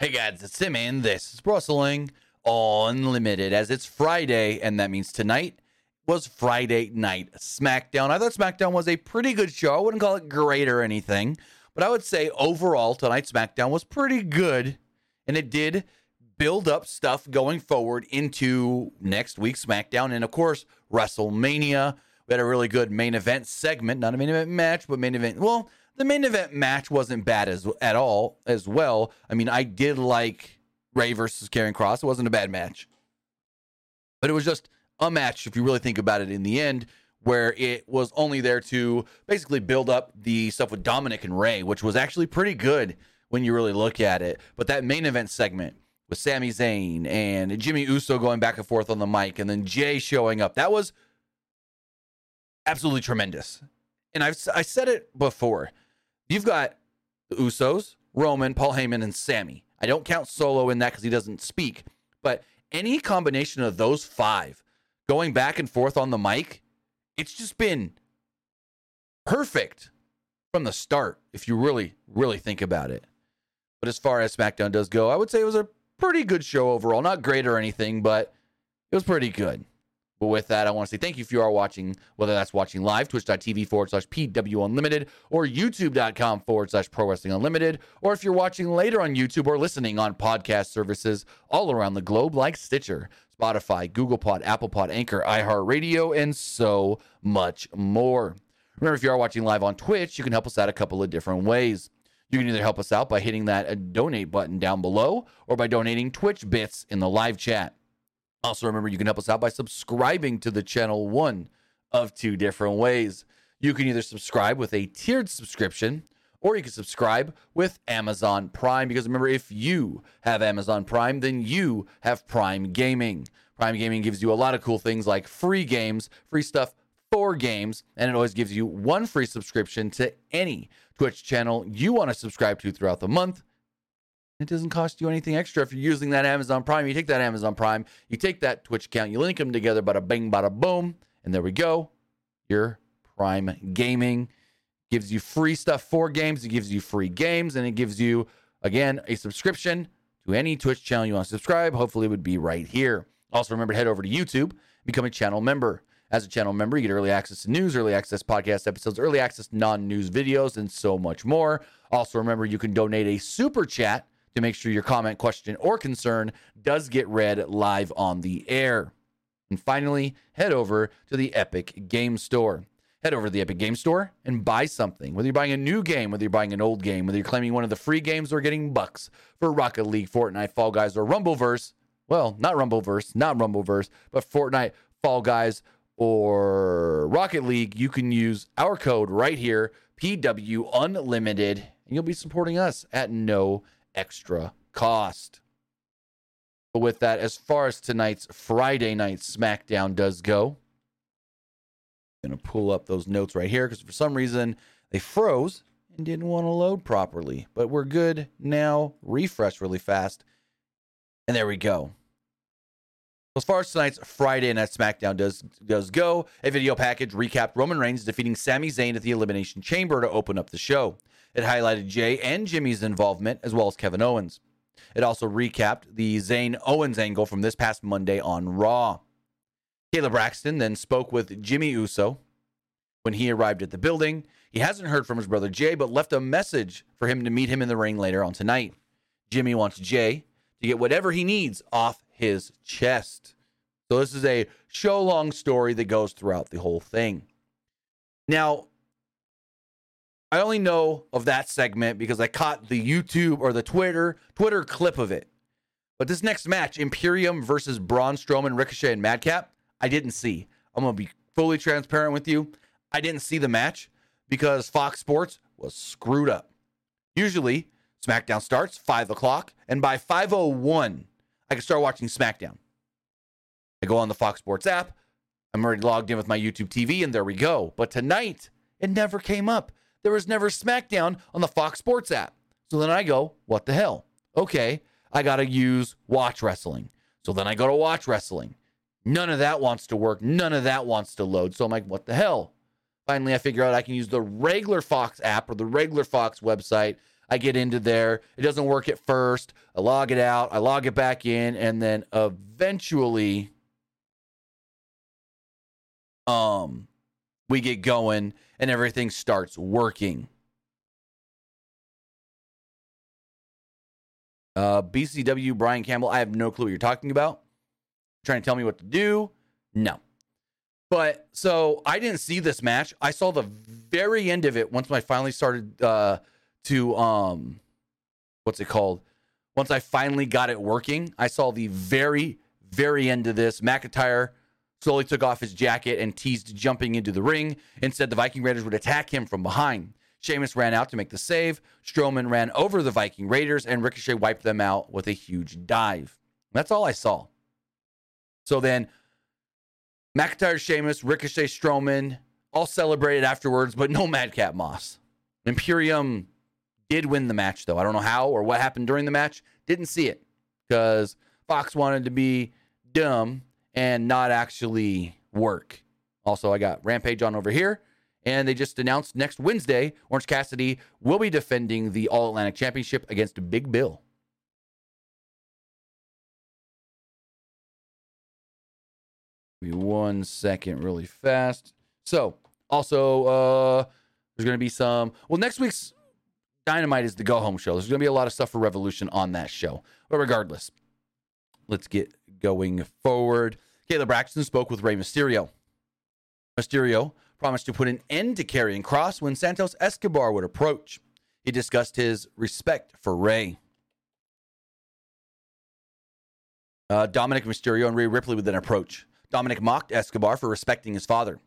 Hey guys, it's Simon. this is Wrestling Unlimited as it's Friday, and that means tonight was Friday night SmackDown. I thought SmackDown was a pretty good show. I wouldn't call it great or anything, but I would say overall tonight's SmackDown was pretty good, and it did build up stuff going forward into next week's SmackDown, and of course WrestleMania. We had a really good main event segment, not a main event match, but main event. Well, the main event match wasn't bad as at all as well. I mean, I did like Rey versus Karrion Kross. It wasn't a bad match, but it was just a match if you really think about it. In the end, where it was only there to basically build up the stuff with Dominic and Rey, which was actually pretty good when you really look at it. But that main event segment with Sami Zayn and Jimmy Uso going back and forth on the mic, and then Jay showing up, that was absolutely tremendous. And I've I said it before. You've got the Usos, Roman, Paul Heyman, and Sami. I don't count Solo in that because he doesn't speak, but any combination of those five going back and forth on the mic, it's just been perfect from the start, if you really, really think about it. But as far as SmackDown does go, I would say it was a pretty good show overall. Not great or anything, but it was pretty good. But with that, I want to say thank you if you are watching, whether that's watching live, twitch.tv forward slash PW Unlimited, or youtube.com forward slash Pro Wrestling Unlimited, or if you're watching later on YouTube or listening on podcast services all around the globe like Stitcher, Spotify, Google Pod, Apple Pod, Anchor, iHeartRadio, and so much more. Remember, if you are watching live on Twitch, you can help us out a couple of different ways. You can either help us out by hitting that donate button down below or by donating Twitch bits in the live chat. Also, remember you can help us out by subscribing to the channel one of two different ways. You can either subscribe with a tiered subscription or you can subscribe with Amazon Prime. Because remember, if you have Amazon Prime, then you have Prime Gaming. Prime Gaming gives you a lot of cool things like free games, free stuff for games, and it always gives you one free subscription to any Twitch channel you want to subscribe to throughout the month. It doesn't cost you anything extra if you're using that Amazon Prime. You take that Amazon Prime, you take that Twitch account, you link them together, bada bing, bada boom, and there we go. Your Prime Gaming gives you free stuff for games, it gives you free games, and it gives you, again, a subscription to any Twitch channel you want to subscribe. Hopefully, it would be right here. Also, remember to head over to YouTube, become a channel member. As a channel member, you get early access to news, early access podcast episodes, early access non news videos, and so much more. Also, remember you can donate a super chat to make sure your comment, question, or concern does get read live on the air. And finally, head over to the Epic Game Store. Head over to the Epic Game Store and buy something. Whether you're buying a new game, whether you're buying an old game, whether you're claiming one of the free games or getting bucks for Rocket League, Fortnite, Fall Guys, or Rumbleverse. Well, not Rumbleverse, not Rumbleverse, but Fortnite, Fall Guys, or Rocket League, you can use our code right here, PW Unlimited, and you'll be supporting us at no extra cost. But with that, as far as tonight's Friday night SmackDown does go, I'm to pull up those notes right here because for some reason they froze and didn't want to load properly. But we're good now. Refresh really fast. And there we go. As far as tonight's Friday Night SmackDown does does go, a video package recapped Roman Reigns defeating Sami Zayn at the Elimination Chamber to open up the show. It highlighted Jay and Jimmy's involvement, as well as Kevin Owens. It also recapped the Zayn Owens angle from this past Monday on Raw. Kayla Braxton then spoke with Jimmy Uso when he arrived at the building. He hasn't heard from his brother Jay, but left a message for him to meet him in the ring later on tonight. Jimmy wants Jay to get whatever he needs off his chest. So, this is a show long story that goes throughout the whole thing. Now, I only know of that segment because I caught the YouTube or the Twitter Twitter clip of it. But this next match, Imperium versus Braun Strowman, Ricochet, and Madcap, I didn't see. I'm gonna be fully transparent with you. I didn't see the match because Fox Sports was screwed up. Usually, SmackDown starts five o'clock, and by 5:01, I can start watching SmackDown. I go on the Fox Sports app. I'm already logged in with my YouTube TV, and there we go. But tonight, it never came up there was never SmackDown on the Fox Sports app. So then I go, what the hell? Okay, I got to use Watch Wrestling. So then I go to Watch Wrestling. None of that wants to work. None of that wants to load. So I'm like, what the hell? Finally, I figure out I can use the regular Fox app or the regular Fox website. I get into there. It doesn't work at first. I log it out. I log it back in, and then eventually, um, we get going and everything starts working. Uh, BCW Brian Campbell. I have no clue what you're talking about. Trying to tell me what to do? No. But so I didn't see this match. I saw the very end of it once I finally started uh, to um, what's it called? Once I finally got it working, I saw the very very end of this. McIntyre slowly took off his jacket and teased jumping into the ring. Instead, the Viking Raiders would attack him from behind. Sheamus ran out to make the save. Strowman ran over the Viking Raiders, and Ricochet wiped them out with a huge dive. That's all I saw. So then, McIntyre, Sheamus, Ricochet, Strowman all celebrated afterwards, but no Madcap Moss. Imperium did win the match, though. I don't know how or what happened during the match. Didn't see it because Fox wanted to be dumb and not actually work. Also, I got Rampage on over here. And they just announced next Wednesday, Orange Cassidy will be defending the All Atlantic Championship against Big Bill. Give me one second, really fast. So, also, uh, there's going to be some. Well, next week's Dynamite is the go home show. There's going to be a lot of stuff for Revolution on that show. But regardless, let's get going forward. Kayla Braxton spoke with Rey Mysterio. Mysterio promised to put an end to Karrion Kross when Santos Escobar would approach. He discussed his respect for Rey. Uh, Dominic Mysterio and Rhea Ripley would then approach. Dominic mocked Escobar for respecting his father.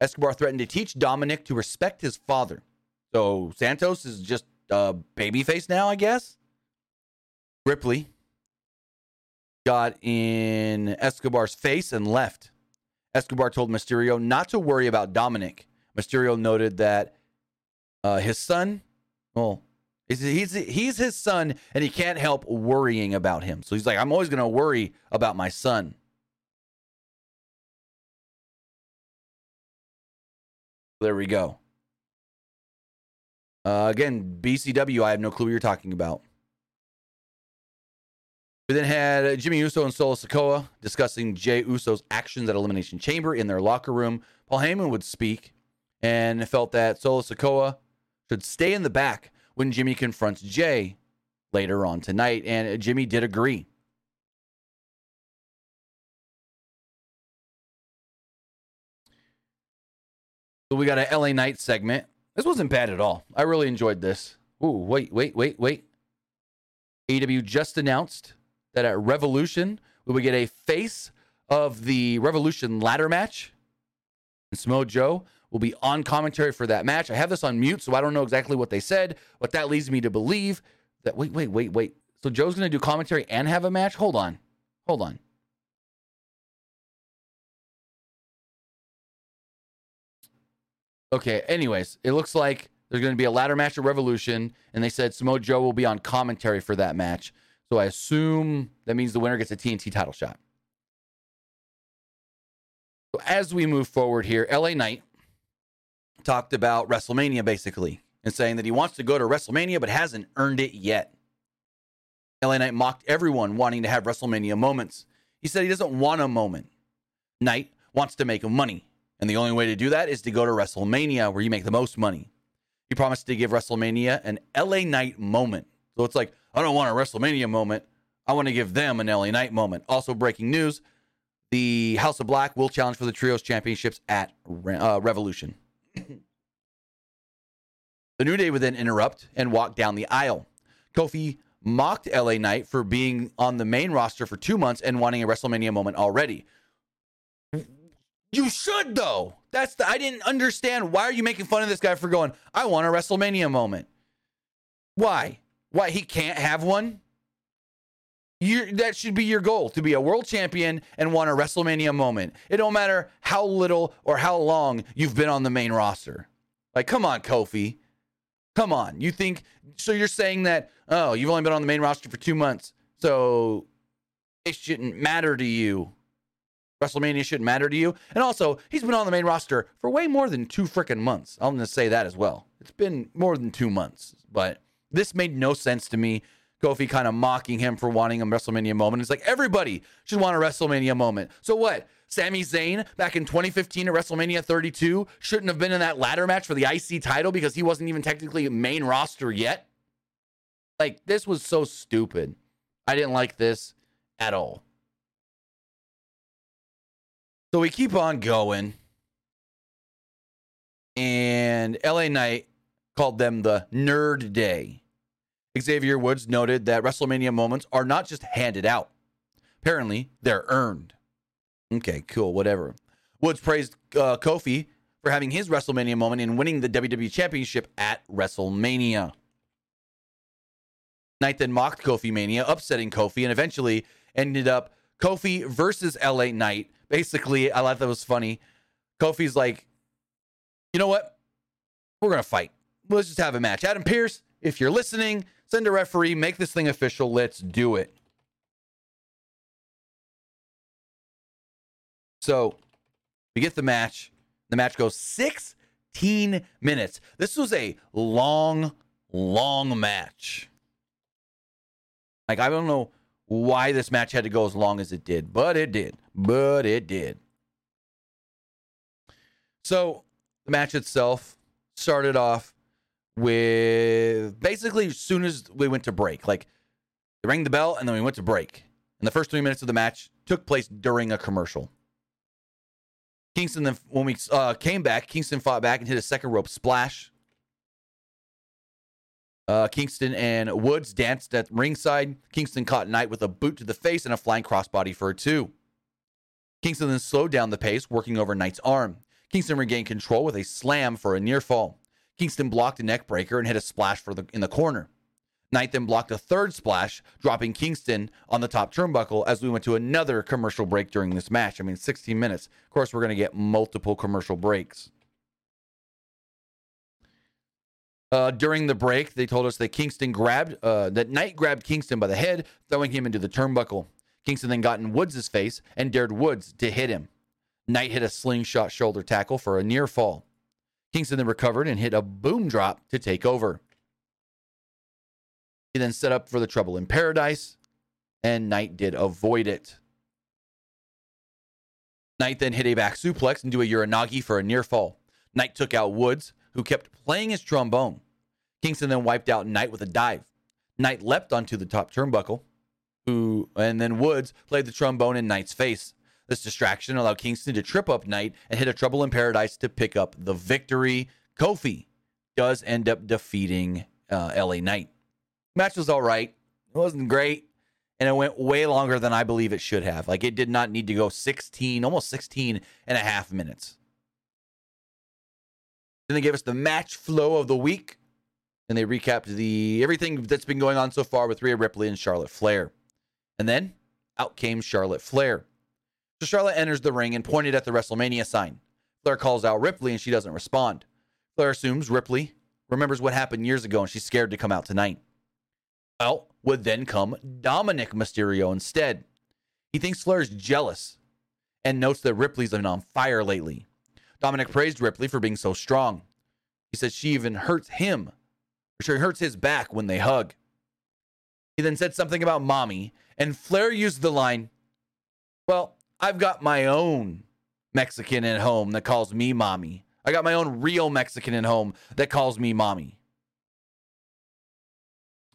Escobar threatened to teach Dominic to respect his father. So Santos is just a babyface now, I guess. Ripley got in Escobar's face and left. Escobar told Mysterio not to worry about Dominic. Mysterio noted that uh, his son, well, he's, he's, he's his son and he can't help worrying about him. So he's like, I'm always going to worry about my son. There we go. Uh, again, BCW, I have no clue what you're talking about. We then had Jimmy Uso and Solo Sikoa discussing Jay Uso's actions at Elimination Chamber in their locker room. Paul Heyman would speak and felt that Solo Sikoa should stay in the back when Jimmy confronts Jay later on tonight, and Jimmy did agree. So we got an LA Knight segment. This wasn't bad at all. I really enjoyed this. Ooh, wait, wait, wait, wait. AEW just announced that at Revolution, we would get a face of the Revolution ladder match. And Samoa Joe will be on commentary for that match. I have this on mute, so I don't know exactly what they said, but that leads me to believe that wait, wait, wait, wait. So Joe's going to do commentary and have a match? Hold on. Hold on. Okay, anyways, it looks like there's going to be a ladder match at Revolution, and they said Samoa Joe will be on commentary for that match. So I assume that means the winner gets a TNT title shot. So as we move forward here, LA Knight talked about WrestleMania basically and saying that he wants to go to WrestleMania but hasn't earned it yet. LA Knight mocked everyone wanting to have WrestleMania moments. He said he doesn't want a moment. Knight wants to make money, and the only way to do that is to go to WrestleMania where you make the most money. He promised to give WrestleMania an LA Knight moment. So it's like, I don't want a WrestleMania moment. I want to give them an LA Knight moment. Also, breaking news the House of Black will challenge for the Trios Championships at uh, Revolution. the New Day would then interrupt and walk down the aisle. Kofi mocked LA Knight for being on the main roster for two months and wanting a WrestleMania moment already. You should though. That's the I didn't understand. Why are you making fun of this guy for going, I want a WrestleMania moment? Why? Why he can't have one? you that should be your goal to be a world champion and want a WrestleMania moment. It don't matter how little or how long you've been on the main roster. Like, come on, Kofi. Come on. You think so? You're saying that, oh, you've only been on the main roster for two months. So it shouldn't matter to you. WrestleMania shouldn't matter to you. And also, he's been on the main roster for way more than two freaking months. I'm going to say that as well. It's been more than two months, but This made no sense to me. Kofi kind of mocking him for wanting a WrestleMania moment. It's like everybody should want a WrestleMania moment. So what? Sami Zayn back in 2015 at WrestleMania 32 shouldn't have been in that ladder match for the IC title because he wasn't even technically main roster yet. Like this was so stupid. I didn't like this at all. So we keep on going. And LA Knight called them the Nerd Day. Xavier Woods noted that WrestleMania moments are not just handed out. Apparently, they're earned. Okay, cool, whatever. Woods praised uh, Kofi for having his WrestleMania moment in winning the WWE Championship at WrestleMania. Knight then mocked Kofi Mania, upsetting Kofi, and eventually ended up Kofi versus LA Knight. Basically, I thought that was funny. Kofi's like, you know what? We're going to fight. Let's just have a match. Adam Pearce, if you're listening, send a referee, make this thing official. Let's do it. So we get the match. The match goes 16 minutes. This was a long, long match. Like, I don't know why this match had to go as long as it did, but it did. But it did. So the match itself started off with basically as soon as we went to break, like they rang the bell and then we went to break. And the first three minutes of the match took place during a commercial. Kingston then, when we uh, came back, Kingston fought back and hit a second rope splash. Uh, Kingston and Woods danced at ringside. Kingston caught Knight with a boot to the face and a flying crossbody for a two. Kingston then slowed down the pace, working over Knight's arm. Kingston regained control with a slam for a near fall. Kingston blocked a neck breaker and hit a splash for the in the corner. Knight then blocked a third splash, dropping Kingston on the top turnbuckle as we went to another commercial break during this match. I mean, 16 minutes. Of course, we're going to get multiple commercial breaks. Uh, during the break, they told us that Kingston grabbed, uh, that Knight grabbed Kingston by the head, throwing him into the turnbuckle. Kingston then got in Woods' face and dared Woods to hit him. Knight hit a slingshot shoulder tackle for a near fall. Kingston then recovered and hit a boom drop to take over. He then set up for the trouble in paradise, and Knight did avoid it. Knight then hit a back suplex and do a Uranage for a near fall. Knight took out Woods, who kept playing his trombone. Kingston then wiped out Knight with a dive. Knight leapt onto the top turnbuckle, who and then Woods played the trombone in Knight's face. This distraction allowed Kingston to trip up Knight and hit a Trouble in Paradise to pick up the victory. Kofi does end up defeating uh, LA Knight. Match was all right. It wasn't great. And it went way longer than I believe it should have. Like it did not need to go 16, almost 16 and a half minutes. Then they gave us the match flow of the week. And they recapped the everything that's been going on so far with Rhea Ripley and Charlotte Flair. And then out came Charlotte Flair. So Charlotte enters the ring and pointed at the WrestleMania sign. Flair calls out Ripley and she doesn't respond. Flair assumes Ripley remembers what happened years ago and she's scared to come out tonight. Well, would then come Dominic Mysterio instead. He thinks Flair is jealous and notes that Ripley's been on fire lately. Dominic praised Ripley for being so strong. He says she even hurts him, or she hurts his back when they hug. He then said something about mommy, and Flair used the line, Well, I've got my own Mexican at home that calls me mommy. I got my own real Mexican at home that calls me mommy.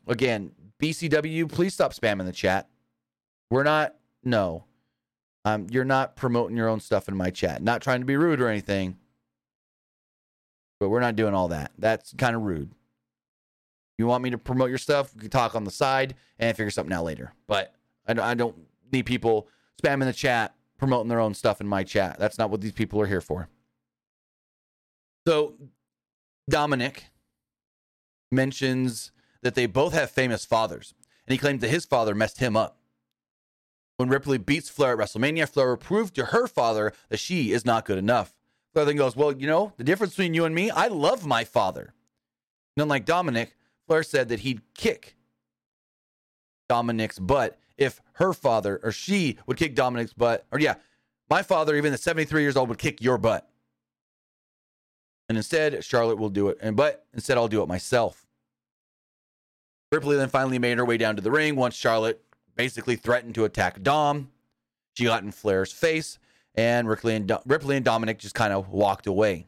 Again, BCW, please stop spamming the chat. We're not, no. Um, you're not promoting your own stuff in my chat. Not trying to be rude or anything, but we're not doing all that. That's kind of rude. You want me to promote your stuff? We can talk on the side and figure something out later. But I, I don't need people spamming the chat, promoting their own stuff in my chat. That's not what these people are here for. So Dominic mentions that they both have famous fathers, and he claims that his father messed him up. When Ripley beats Flair at WrestleMania, Flair proved to her father that she is not good enough. Flair then goes, Well, you know, the difference between you and me, I love my father. And unlike Dominic, Flair said that he'd kick Dominic's butt if her father or she would kick Dominic's butt. Or, yeah, my father, even at 73 years old, would kick your butt. And instead, Charlotte will do it. And but instead, I'll do it myself. Ripley then finally made her way down to the ring once Charlotte basically threatened to attack Dom. She got in Flair's face, and Ripley and, Do- Ripley and Dominic just kind of walked away.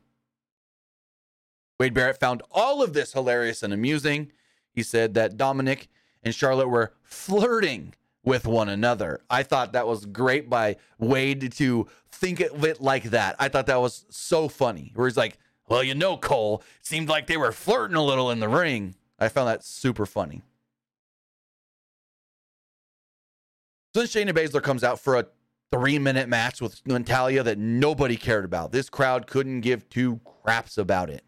Wade Barrett found all of this hilarious and amusing. He said that Dominic and Charlotte were flirting with one another. I thought that was great by Wade to think of it like that. I thought that was so funny. Where he's like, well, you know, Cole, seemed like they were flirting a little in the ring. I found that super funny. So then Shayna Baszler comes out for a three minute match with Natalya that nobody cared about. This crowd couldn't give two craps about it.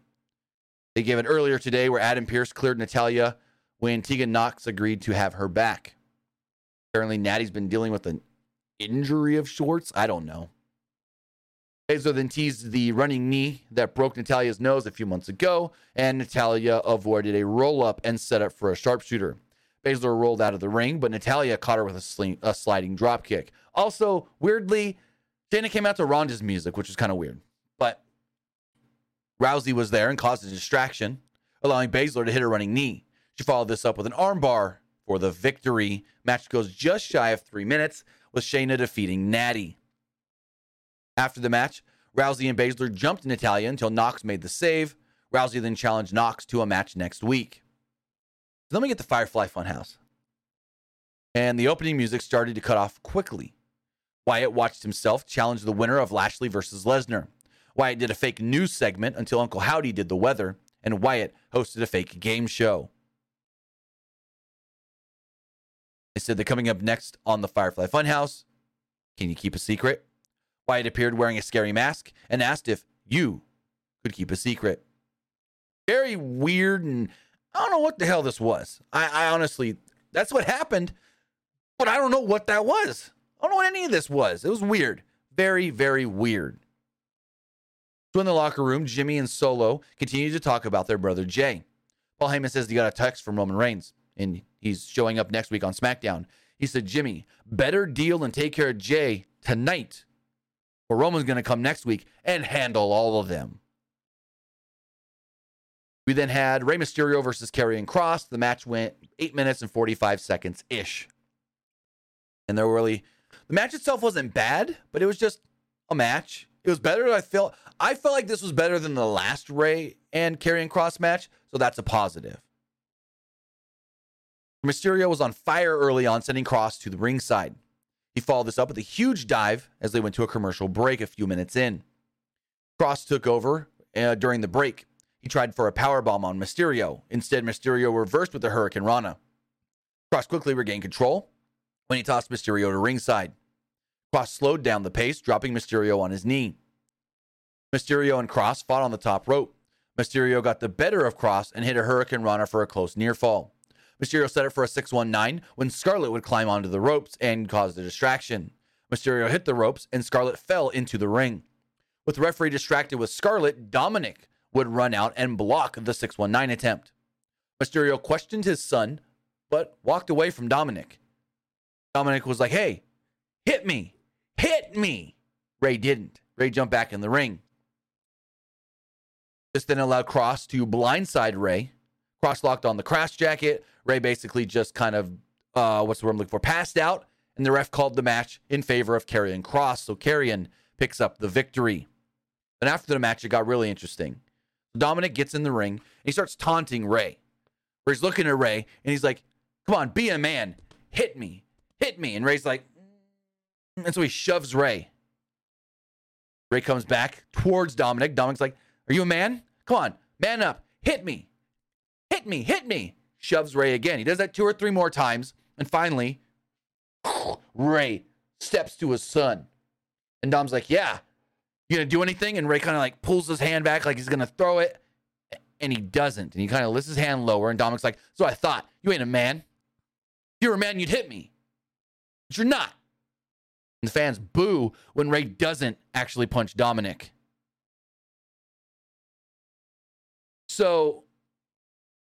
They gave it earlier today where Adam Pearce cleared Natalya when Tegan Knox agreed to have her back. Apparently, Natty's been dealing with an injury of sorts. I don't know. Baszler then teased the running knee that broke Natalya's nose a few months ago, and Natalya avoided a roll up and set up for a sharpshooter. Baszler rolled out of the ring, but Natalya caught her with a, sling, a sliding drop kick. Also, weirdly, Shayna came out to Ronda's music, which is kind of weird. But Rousey was there and caused a distraction, allowing Baszler to hit a running knee. She followed this up with an armbar for the victory. Match goes just shy of three minutes, with Shayna defeating Natty. After the match, Rousey and Baszler jumped Natalya until Knox made the save. Rousey then challenged Knox to a match next week. So we get the Firefly Funhouse. And the opening music started to cut off quickly. Wyatt watched himself challenge the winner of Lashley versus Lesnar. Wyatt did a fake news segment until Uncle Howdy did the weather, and Wyatt hosted a fake game show. They said they're coming up next on the Firefly Funhouse. Can you keep a secret? Wyatt appeared wearing a scary mask and asked if you could keep a secret. Very weird, and I don't know what the hell this was. I, I honestly, that's what happened, but I don't know what that was. I don't know what any of this was. It was weird. Very, very weird. So in the locker room, Jimmy and Solo continue to talk about their brother Jay. Paul Heyman says he got a text from Roman Reigns, and he's showing up next week on SmackDown. He said, Jimmy, better deal and take care of Jay tonight or Roman's going to come next week and handle all of them. We then had Rey Mysterio versus Karrion Kross. The match went eight minutes and 45 seconds ish. And there were really, the match itself wasn't bad, but it was just a match. It was better. I felt, I felt like this was better than the last Rey and Karrion Kross match. So that's a positive. Mysterio was on fire early on, sending Kross to the ringside. He followed this up with a huge dive as they went to a commercial break a few minutes in. Kross took over uh, during the break. He tried for a power bomb on Mysterio. Instead, Mysterio reversed with the Hurricane Rana. Kross quickly regained control when he tossed Mysterio to ringside. Kross slowed down the pace, dropping Mysterio on his knee. Mysterio and Kross fought on the top rope. Mysterio got the better of Kross and hit a Hurricane Rana for a close near fall. Mysterio set it for a 619 when Scarlett would climb onto the ropes and cause the distraction. Mysterio hit the ropes and Scarlett fell into the ring. With referee distracted with Scarlett, Dominic would run out and block the 619 attempt. Mysterio questioned his son, but walked away from Dominic. Dominic was like, hey, hit me, hit me. Rey didn't. Rey jumped back in the ring. This then allowed Kross to blindside Rey. Kross locked on the Kross Jacket. Rey basically just kind of, uh, what's the word I'm looking for, passed out, and the ref called the match in favor of Karrion Kross. So Karrion picks up the victory. And after the match, it got really interesting. Dominic gets in the ring and he starts taunting Rey. Where he's looking at Rey and he's like, Come on, be a man. Hit me. Hit me. And Rey's like, mm. and so he shoves Rey. Rey comes back towards Dominic. Dominic's like, Are you a man? Come on, man up. Hit me. Hit me. Hit me. Shoves Rey again. He does that two or three more times. And finally, Rey steps to his son. And Dom's like, Yeah, you gonna do anything? And Rey kind of like pulls his hand back like he's gonna throw it. And he doesn't. And he kind of lifts his hand lower. And Dominic's like, So I thought, you ain't a man. If you were a man, you'd hit me. But you're not. And the fans boo when Rey doesn't actually punch Dominic. So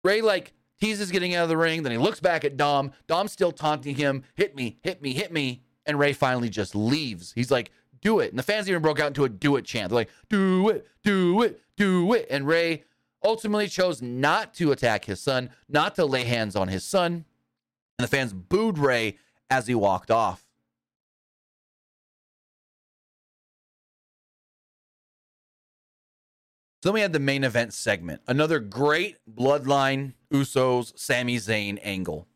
Rey like teases getting out of the ring. Then he looks back at Dom. Dom's still taunting him, hit me, hit me, hit me. And Rey finally just leaves. He's like, do it. And the fans even broke out into a do it chant. They're like, do it, do it, do it. And Rey ultimately chose not to attack his son, not to lay hands on his son, and the fans booed Rey as he walked off. So then we had the main event segment. Another great bloodline Usos Sami Zayn angle.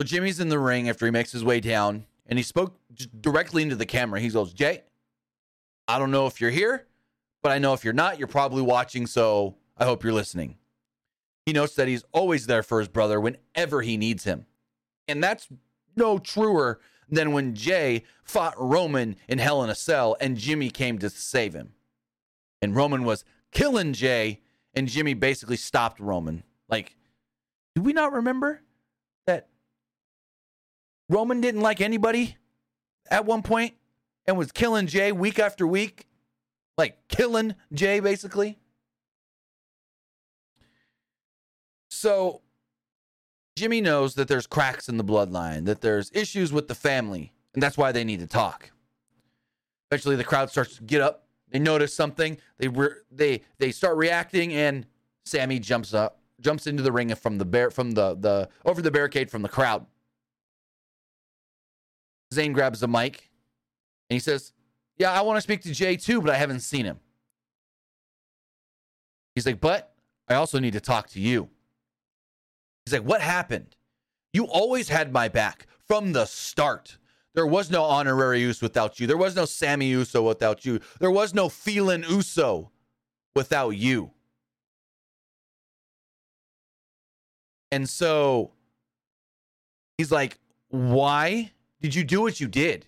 So Jimmy's in the ring after he makes his way down and he spoke directly into the camera. He goes, Jay, I don't know if you're here, but I know if you're not, you're probably watching. So I hope you're listening. He notes that he's always there for his brother whenever he needs him. And that's no truer than when Jay fought Roman in Hell in a Cell and Jimmy came to save him and Roman was killing Jay, and Jimmy basically stopped Roman. Like, do we not remember that Roman didn't like anybody at one point and was killing Jay week after week? Like, killing Jay, basically. So, Jimmy knows that there's cracks in the bloodline, that there's issues with the family, and that's why they need to talk. Eventually, the crowd starts to get up they notice something. They re- they they start reacting, and Sami jumps up, jumps into the ring from the bear from the the over the barricade from the crowd. Zayn grabs the mic, and he says, "Yeah, I want to speak to Jay too, but I haven't seen him." He's like, "But I also need to talk to you." He's like, "What happened? You always had my back from the start." There was no honorary Uso without you. There was no Sami Uso without you. There was no Phelan Uso without you. And so he's like, Why did you do what you did?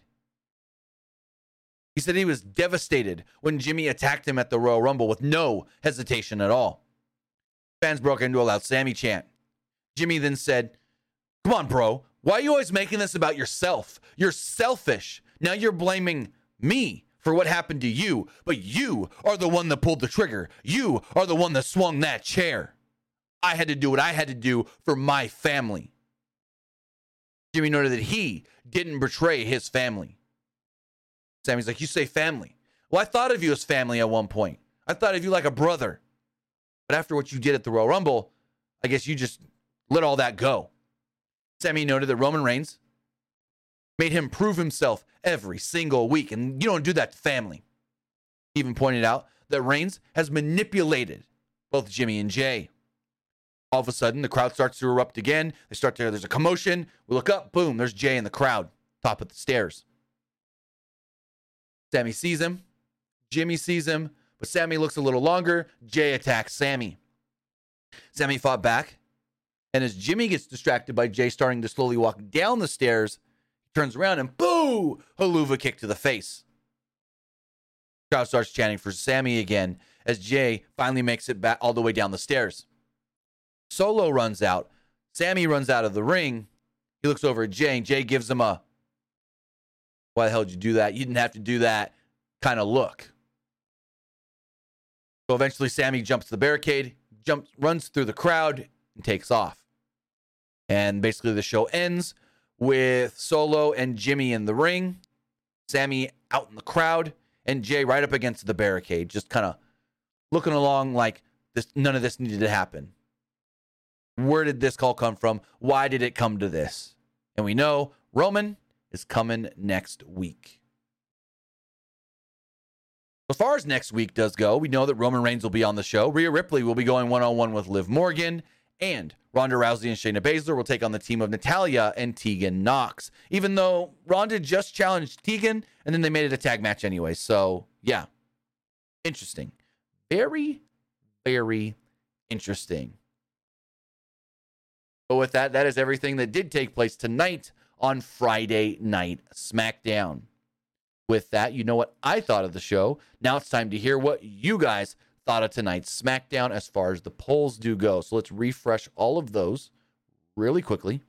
He said he was devastated when Jimmy attacked him at the Royal Rumble with no hesitation at all. Fans broke into a loud Sami chant. Jimmy then said, Come on, bro. Why are you always making this about yourself? You're selfish. Now you're blaming me for what happened to you, but you are the one that pulled the trigger. You are the one that swung that chair. I had to do what I had to do for my family. Jimmy noted that he didn't betray his family. Sami's like, You say family. Well, I thought of you as family at one point. I thought of you like a brother. But after what you did at the Royal Rumble, I guess you just let all that go. Sami noted that Roman Reigns made him prove himself every single week, and you don't do that to family. He even pointed out that Reigns has manipulated both Jimmy and Jay. All of a sudden, the crowd starts to erupt again. They start to, there's a commotion. We look up, boom, there's Jay in the crowd, top of the stairs. Sami sees him. Jimmy sees him, but Sami looks a little longer. Jay attacks Sami. Sami fought back, and as Jimmy gets distracted by Jay starting to slowly walk down the stairs, he turns around and boo! Helluva kick to the face. Crowd starts chanting for Sami again as Jay finally makes it back all the way down the stairs. Solo runs out. Sami runs out of the ring. He looks over at Jay, and Jay gives him a why the hell did you do that? You didn't have to do that kind of look. So eventually Sami jumps the barricade, jumps, runs through the crowd, and takes off. And basically, the show ends with Solo and Jimmy in the ring, Sami out in the crowd, and Jay right up against the barricade, just kind of looking along like this. None of this needed to happen. Where did this call come from? Why did it come to this? And we know Roman is coming next week. As far as next week does go, we know that Roman Reigns will be on the show. Rhea Ripley will be going one on one with Liv Morgan. And Ronda Rousey and Shayna Baszler will take on the team of Natalya and Tegan Knox. Even though Ronda just challenged Tegan and then they made it a tag match anyway. So, yeah. Interesting. Very, very interesting. But with that, that is everything that did take place tonight on Friday Night SmackDown. With that, you know what I thought of the show. Now it's time to hear what you guys thought of tonight's SmackDown as far as the polls do go. So let's refresh all of those really quickly.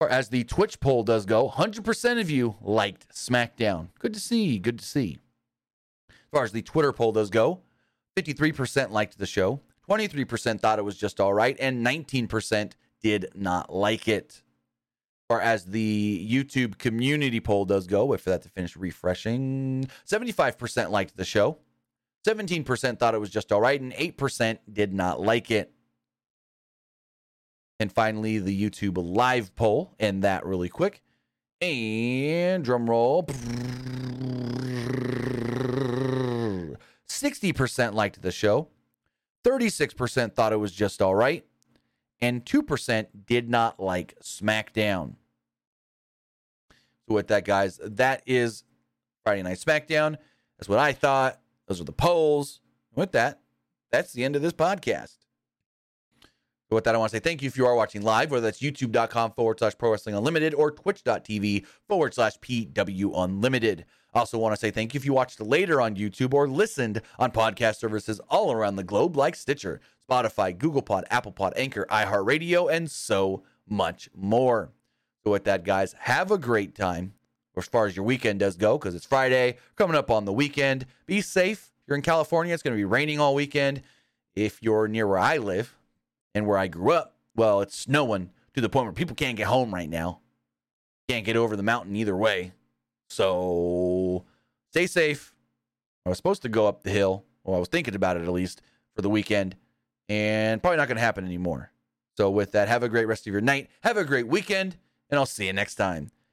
Or as the Twitch poll does go, 100% of you liked SmackDown. Good to see. Good to see. As far as the Twitter poll does go, 53% liked the show, 23% thought it was just all right, and 19% did not like it. As far as the YouTube community poll does go, wait for that to finish refreshing. 75% liked the show, 17% thought it was just all right, and 8% did not like it. And finally, the YouTube live poll, and that really quick. And drum roll. 60% liked the show, 36% thought it was just all right, and 2% did not like SmackDown. So, with that, guys, that is Friday Night SmackDown. That's what I thought. Those are the polls. with that, that's the end of this podcast. With that, I want to say thank you if you are watching live, whether that's youtube.com forward slash pro wrestling unlimited or twitch.tv forward slash PW Unlimited. I also want to say thank you if you watched later on YouTube or listened on podcast services all around the globe like Stitcher, Spotify, Google Pod, Apple Pod, Anchor, iHeartRadio, and so much more. So with that, guys, have a great time as far as your weekend does go, because it's Friday, coming up on the weekend. Be safe. You're in California, it's going to be raining all weekend. If you're near where I live and where I grew up, well, it's snowing to the point where people can't get home right now. Can't get over the mountain either way. So stay safe. I was supposed to go up the hill. Well, I was thinking about it at least for the weekend, and probably not going to happen anymore. So, with that, have a great rest of your night. Have a great weekend, and I'll see you next time.